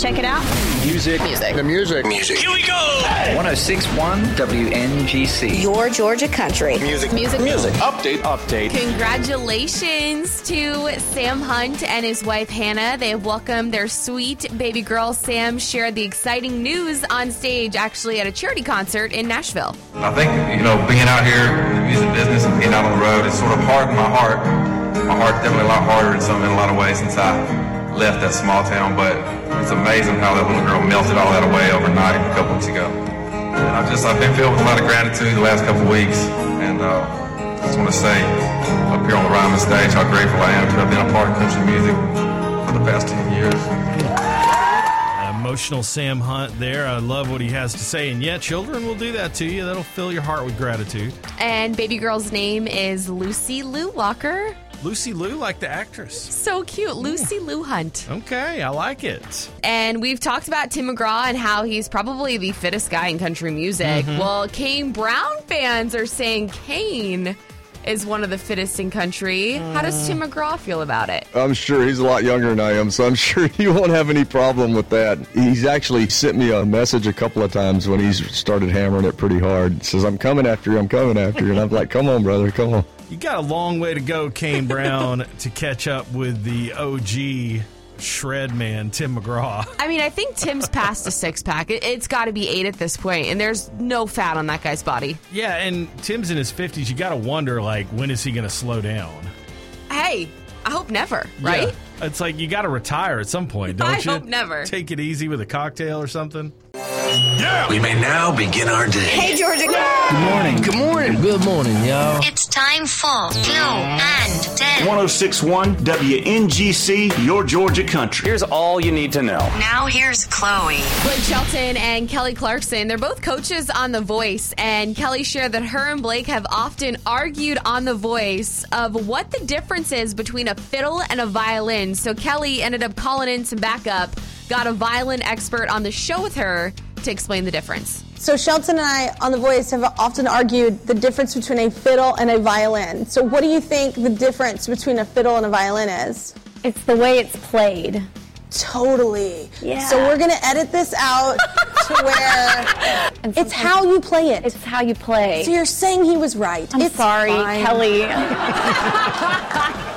Check it out. Music. Music. The music. Music. Here we go. 1061 WNGC. Your Georgia country. Music. Music. Music. Update. Update. Congratulations to Sam Hunt and his wife Hannah. They have welcomed their sweet baby girl. Sam shared the exciting news on stage, actually at a charity concert in Nashville. I think, you know, being out here in the music business and being out on the road is sort of hard in my heart. My heart's definitely a lot harder in some in a lot of ways since I left that small town, but it's amazing how that little girl melted all that away overnight a couple weeks ago. And I just, I've been filled with a lot of gratitude the last couple weeks, and uh, I just want to say up here on the Ryman stage how grateful I am to have been a part of country music for the past 10 years. Emotional Sam Hunt there. I love what he has to say. And yeah, children will do that to you. That'll fill your heart with gratitude. And baby girl's name is Lucy Lou Walker. Lucy Liu, like the actress. So cute. Lucy Lou Hunt. Okay, I like it. And we've talked about Tim McGraw and how he's probably the fittest guy in country music. Mm-hmm. Well, Kane Brown fans are saying Kane is one of the fittest in country. How does Tim uh. McGraw feel about it? I'm sure he's a lot younger than I am, so I'm sure he won't have any problem with that. He's actually sent me a message a couple of times when he's started hammering it pretty hard. Says, I'm coming after you, I'm coming after you. And I'm like, come on, brother, come on. You got a long way to go, Kane Brown, to catch up with the OG shred man, Tim McGraw. I mean, I think Tim's past a six pack. It, it's got to be eight at this point, and there's no fat on that guy's body. Yeah, and Tim's in his 50s. You got to wonder, like, when is he going to slow down? Hey, I hope never, right? Yeah. It's like you got to retire at some point, don't I you? hope never. Take it easy with a cocktail or something. Yeah. We may now begin our day. Hey, Georgia. Good morning. Good morning. Good morning, y'all. It's time for Flo and Dev. 1061 WNGC, your Georgia country. Here's all you need to know. Now here's Chloe. Blake Shelton and Kelly Clarkson, they're both coaches on The Voice, and Kelly shared that her and Blake have often argued on The Voice of what the difference is between a fiddle and a violin. So Kelly ended up calling in some backup, got a violin expert on the show with her to explain the difference. So Shelton and I on The Voice have often argued the difference between a fiddle and a violin. So what do you think the difference between a fiddle and a violin is? It's the way it's played. Totally. Yeah. So we're gonna edit this out to where it's how you play it. It's how you play. so you're saying he was right. I'm it's sorry, fine. Kelly.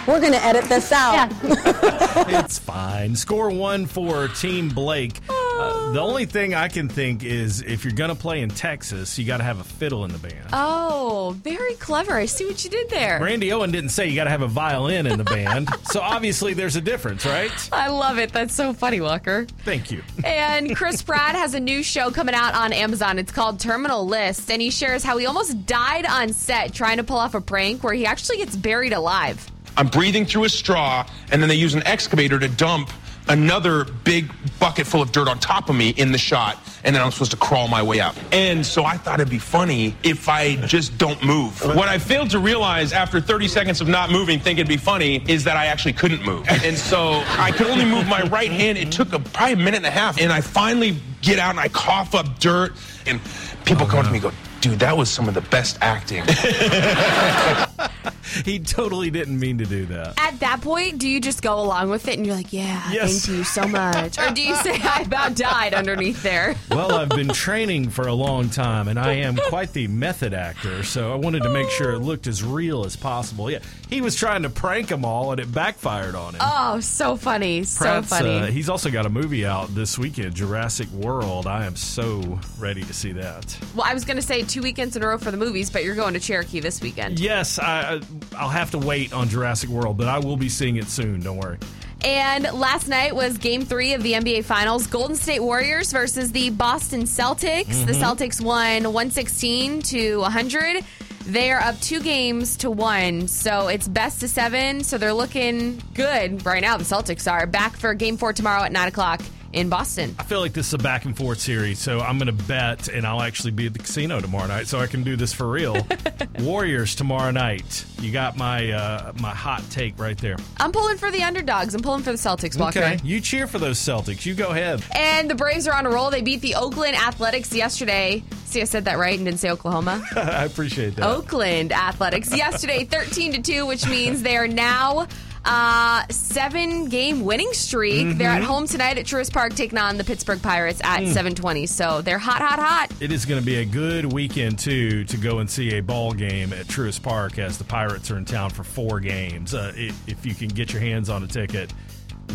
We're gonna edit this out. Yeah. it's fine. Score one for Team Blake. Oh. Uh, the only thing I can think is if you're going to play in Texas, you got to have a fiddle in the band. Oh, very clever. I see what you did there. Randy Owen didn't say you got to have a violin in the band. so obviously there's a difference, right? I love it. That's so funny, Walker. Thank you. And Chris Pratt has a new show coming out on Amazon. It's called Terminal List, and he shares how he almost died on set trying to pull off a prank where he actually gets buried alive. I'm breathing through a straw, and then they use an excavator to dump another big bucket full of dirt on top of me in the shot, and then I'm supposed to crawl my way out. And so I thought it'd be funny if I just don't move. What I failed to realize after 30 seconds of not moving, think it'd be funny, is that I actually couldn't move. And so I could only move my right hand. It took a, probably a minute and a half, and I finally get out and I cough up dirt, and people come up to me and go, dude, that was some of the best acting. he totally didn't mean to do that. At that point, do you just go along with it and you're like, yeah, Yes. thank you so much? or do you say, I about died underneath there? Well, I've been training for a long time, and I am quite the method actor, so I wanted to make sure it looked as real as possible. Yeah, he was trying to prank them all, and it backfired on him. Oh, so funny. So Pratt's, funny. uh, he's also got a movie out this weekend, Jurassic World. I am so ready to see that. well, I was going to say two weekends in a row for the movies, but you're going to Cherokee this weekend. Yes, I, I'll have to wait on Jurassic World, but I will be seeing it soon. Don't worry. And last night was game three of the NBA Finals Golden State Warriors versus the Boston Celtics. The Mhm. Celtics won 116 to 100. They are up two games to one, so it's best to seven. So they're looking good right now. The Celtics are back for game four tomorrow at 9 o'clock in Boston. I feel like this is a back and forth series, so I'm going to bet, and I'll actually be at the casino tomorrow night, so I can do this for real. Warriors tomorrow night. You got my uh, my hot take right there. I'm pulling for the underdogs. I'm pulling for the Celtics, Walker. Okay, you cheer for those Celtics. You go ahead. And the Braves are on a roll. They beat the Oakland Athletics yesterday. See, I said that right and didn't say Oklahoma. I appreciate that. Oakland Athletics yesterday, 13 to 2, which means they are now uh, seven game winning streak. They're at Mhm. home tonight at Truist Park taking on the Pittsburgh Pirates at Mm. 720. So they're hot, hot, hot. It is going to be a good weekend too to go and see a ball game at Truist Park as the Pirates are in town for four games. Uh, if you can get your hands on a ticket,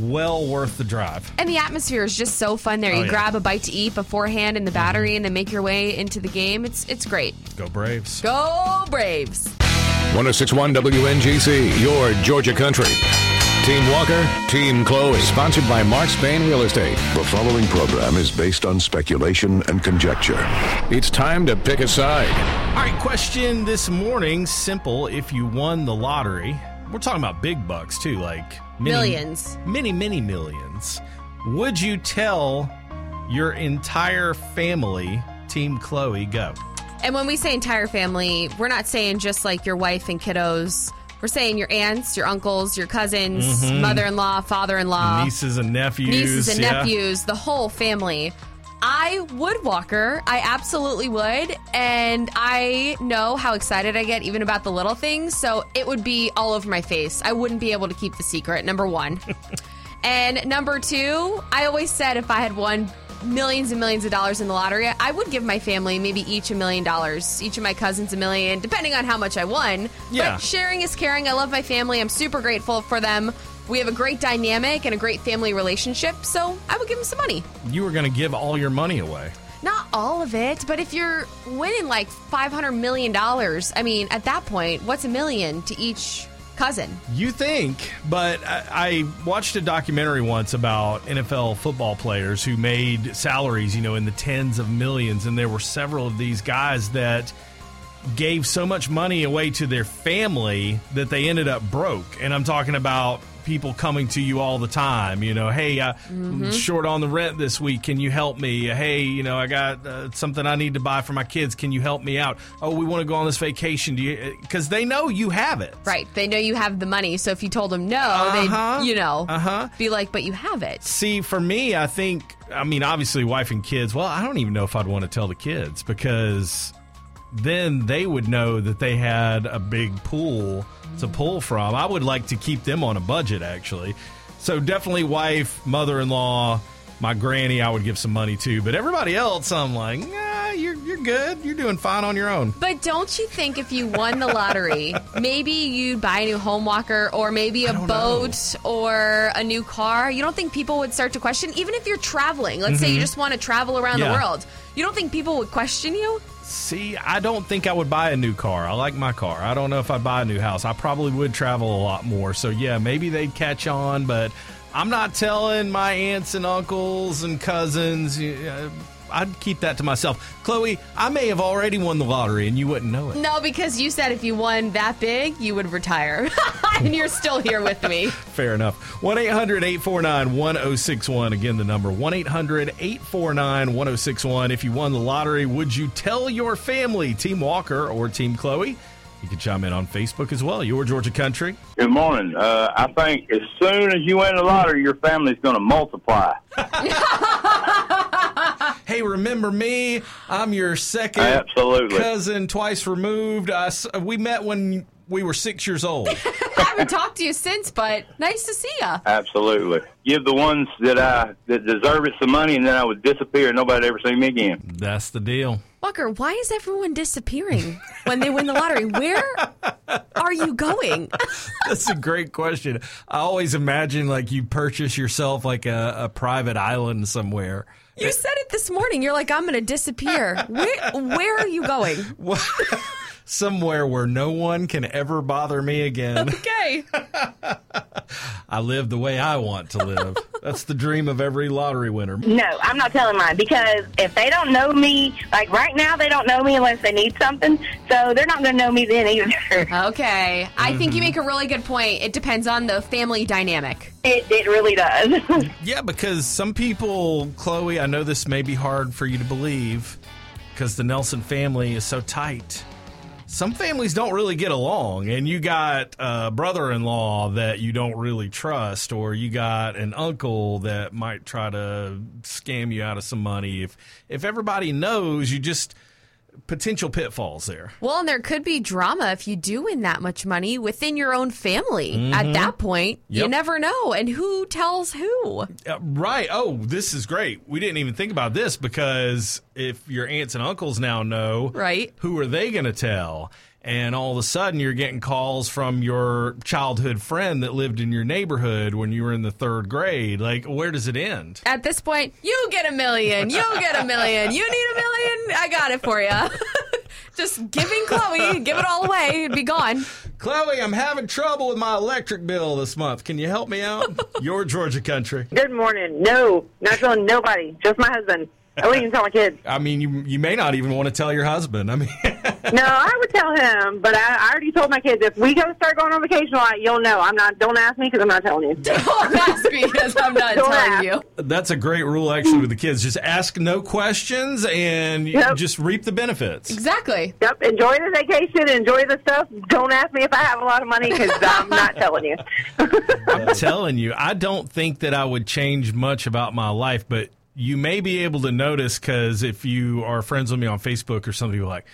well worth the drive. And the atmosphere is just so fun there. Oh, you yeah. grab a bite to eat beforehand in the battery and then make your way into the game. It's it's great. Go Braves. Go Braves. 1061 WNGC, your Georgia country. Team Walker, Team Chloe. Sponsored by Mark Spain Real Estate. The following program is based on speculation and conjecture. It's time to pick a side. All right, question this morning simple. If you won the lottery, we're talking about big bucks too, like many- Millions. Many, many millions. Would you tell your entire family, Team Chloe, go? And when we say entire family, we're not saying just like your wife and kiddos. We're saying your aunts, your uncles, your cousins, Mhm. mother in law, father in law, Nieces and nephews. nieces and yeah. nephews, the whole family. I would, Walker. I absolutely would. And I know how excited I get even about the little things. So it would be all over my face. I wouldn't be able to keep the secret, number one. and number two, I always said if I had won millions and millions of dollars in the lottery, I would give my family maybe each a million dollars, each of my cousins a million, depending on how much I won. Yeah. But sharing is caring. I love my family. I'm super grateful for them. We have a great dynamic and a great family relationship, so I would give them some money. You were going to give all your money away. Not all of it, but if you're winning like $500 million, I mean, at that point, what's a million to each cousin? You think, but I, I watched a documentary once about NFL football players who made salaries, you know, in the tens of millions, and there were several of these guys that gave so much money away to their family that they ended up broke. And I'm talking about people coming to you all the time, you know, hey, uh, Mhm. short on the rent this week, can you help me? Hey, you know, I got uh, something I need to buy for my kids, can you help me out? Oh, we want to go on this vacation, do you cuz they know you have it. Right. They know you have the money, so if you told them no, Uh-huh. they'd, you know, Uh-huh. be like, but you have it. See, for me, I think, I mean, obviously, wife and kids. Well, I don't even know if I'd want to tell the kids because then they would know that they had a big pool to pull from. I would like to keep them on a budget, actually. So, definitely, wife, mother in law, my granny, I would give some money to. But everybody else, I'm like, nah, you're, you're good. You're doing fine on your own. But don't you think if you won the lottery, maybe you'd buy a new home walker or maybe a boat or a new car? You don't think people would start to question, even if you're traveling? Let's say you Mhm. just want to travel around the world. You don't think people would question you? See, I don't think I would buy a new car. I like my car. I don't know if I'd buy a new house. I probably would travel a lot more. So, yeah, maybe they'd catch on, but I'm not telling my aunts and uncles and cousins. Uh, I'd keep that to myself. Chloe, I may have already won the lottery and you wouldn't know it. No, because you said if you won that big, you would retire. and you're still here with me. Fair enough. 1 800 849 1061. Again, the number 1 800 849 1061. If you won the lottery, would you tell your family, Team Walker or Team Chloe? You can chime in on Facebook as well. Your Georgia Country. Good morning. Uh, I think as soon as you win the lottery, your family's going to multiply. Hey, remember me? I'm your second Absolutely. cousin, twice removed. I s we met when we were six years old. I haven't talked to you since, but nice to see you. Absolutely. Give the ones that I that deserve it some money, and then I would disappear, and nobody ever see me again. That's the deal. Walker, why is everyone disappearing when they win the lottery? Where are you going? That's a great question. I always imagine like you purchase yourself like a, a private island somewhere. You said it this morning. You're like, I'm going to disappear. Where, where are you going? Somewhere where no one can ever bother me again. Okay. I live the way I want to live. That's the dream of every lottery winner. No, I'm not telling mine because if they don't know me, like right now, they don't know me unless they need something. So they're not going to know me then either. Okay. I think you mm-hmm. make a really good point. It depends on the family dynamic. It, it really does. Yeah, because some people, Chloe, I know this may be hard for you to believe because the Nelson family is so tight. Some families don't really get along, and you got a brother in law that you don't really trust, or you got an uncle that might try to scam you out of some money. If if everybody knows, you just potential pitfalls there. Well, and there could be drama if you do win that much money within your own family. At Mhm. that point, you never know. And who tells who? Uh, right. Oh, this is great. We didn't even think about this because if your aunts and uncles now know, right, who are they going to tell? And all of a sudden, you're getting calls from your childhood friend that lived in your neighborhood when you were in the third grade. Like, where does it end? At this point, you get a million. You get a million. You need a million. I got it for you. Just giving Chloe, give it all away, it'd be gone. Chloe, I'm having trouble with my electric bill this month. Can you help me out? your Georgia country. Good morning. No, not telling nobody. Just my husband. I wouldn't even tell my kids. I mean, you you may not even want to tell your husband. I mean, No, I would tell him, but I, I already told my kids if we go start going on vacation a lot, you'll know. I'm not. Don't ask me because I'm not telling you. Don't ask me because I'm not telling ask. you. that's a great rule actually with the kids. Just ask no questions and you Yep. just reap the benefits. Exactly. Yep. Enjoy the vacation. Enjoy the stuff. Don't ask me if I have a lot of money because I'm not telling you. I'm telling you, I don't think that I would change much about my life, but you may be able to notice because if you are friends with me on Facebook or something, you're like,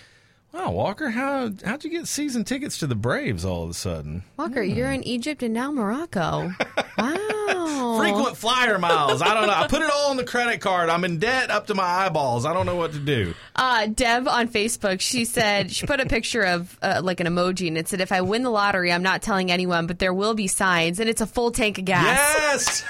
wow, Walker, how, how'd you get season tickets to the Braves all of a sudden? Walker, you're in Egypt and now Morocco. Wow. Frequent flyer miles. I don't know. I put it all on the credit card. I'm in debt up to my eyeballs. I don't know what to do. Uh, Deb on Facebook, she said she put a picture of uh, like an emoji and it said, "If I win the lottery, I'm not telling anyone, but there will be signs, and it's a full tank of gas." Yes.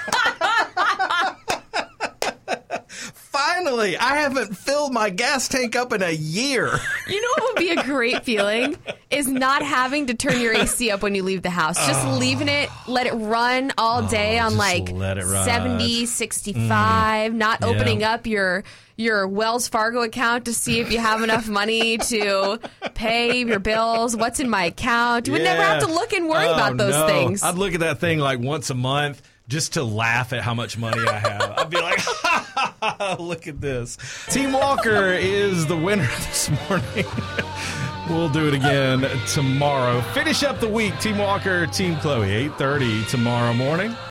Finally, I haven't filled my gas tank up in a year. You know what would be a great feeling is not having to turn your AC up when you leave the house. Just oh. leaving it, let it run all oh, day on Oh, like let 70, mm. 65, not Yeah. opening up your your Wells Fargo account to see if you have enough money to pay your bills, what's in my account. You would never have to look and worry Oh, about those no. things. I'd look at that thing like once a month just to laugh at how much money I have. I'd be like, look at this. Team Walker is the winner this morning. we'll do it again tomorrow. Finish up the week, Team Walker, Team Chloe, 8.30 tomorrow morning.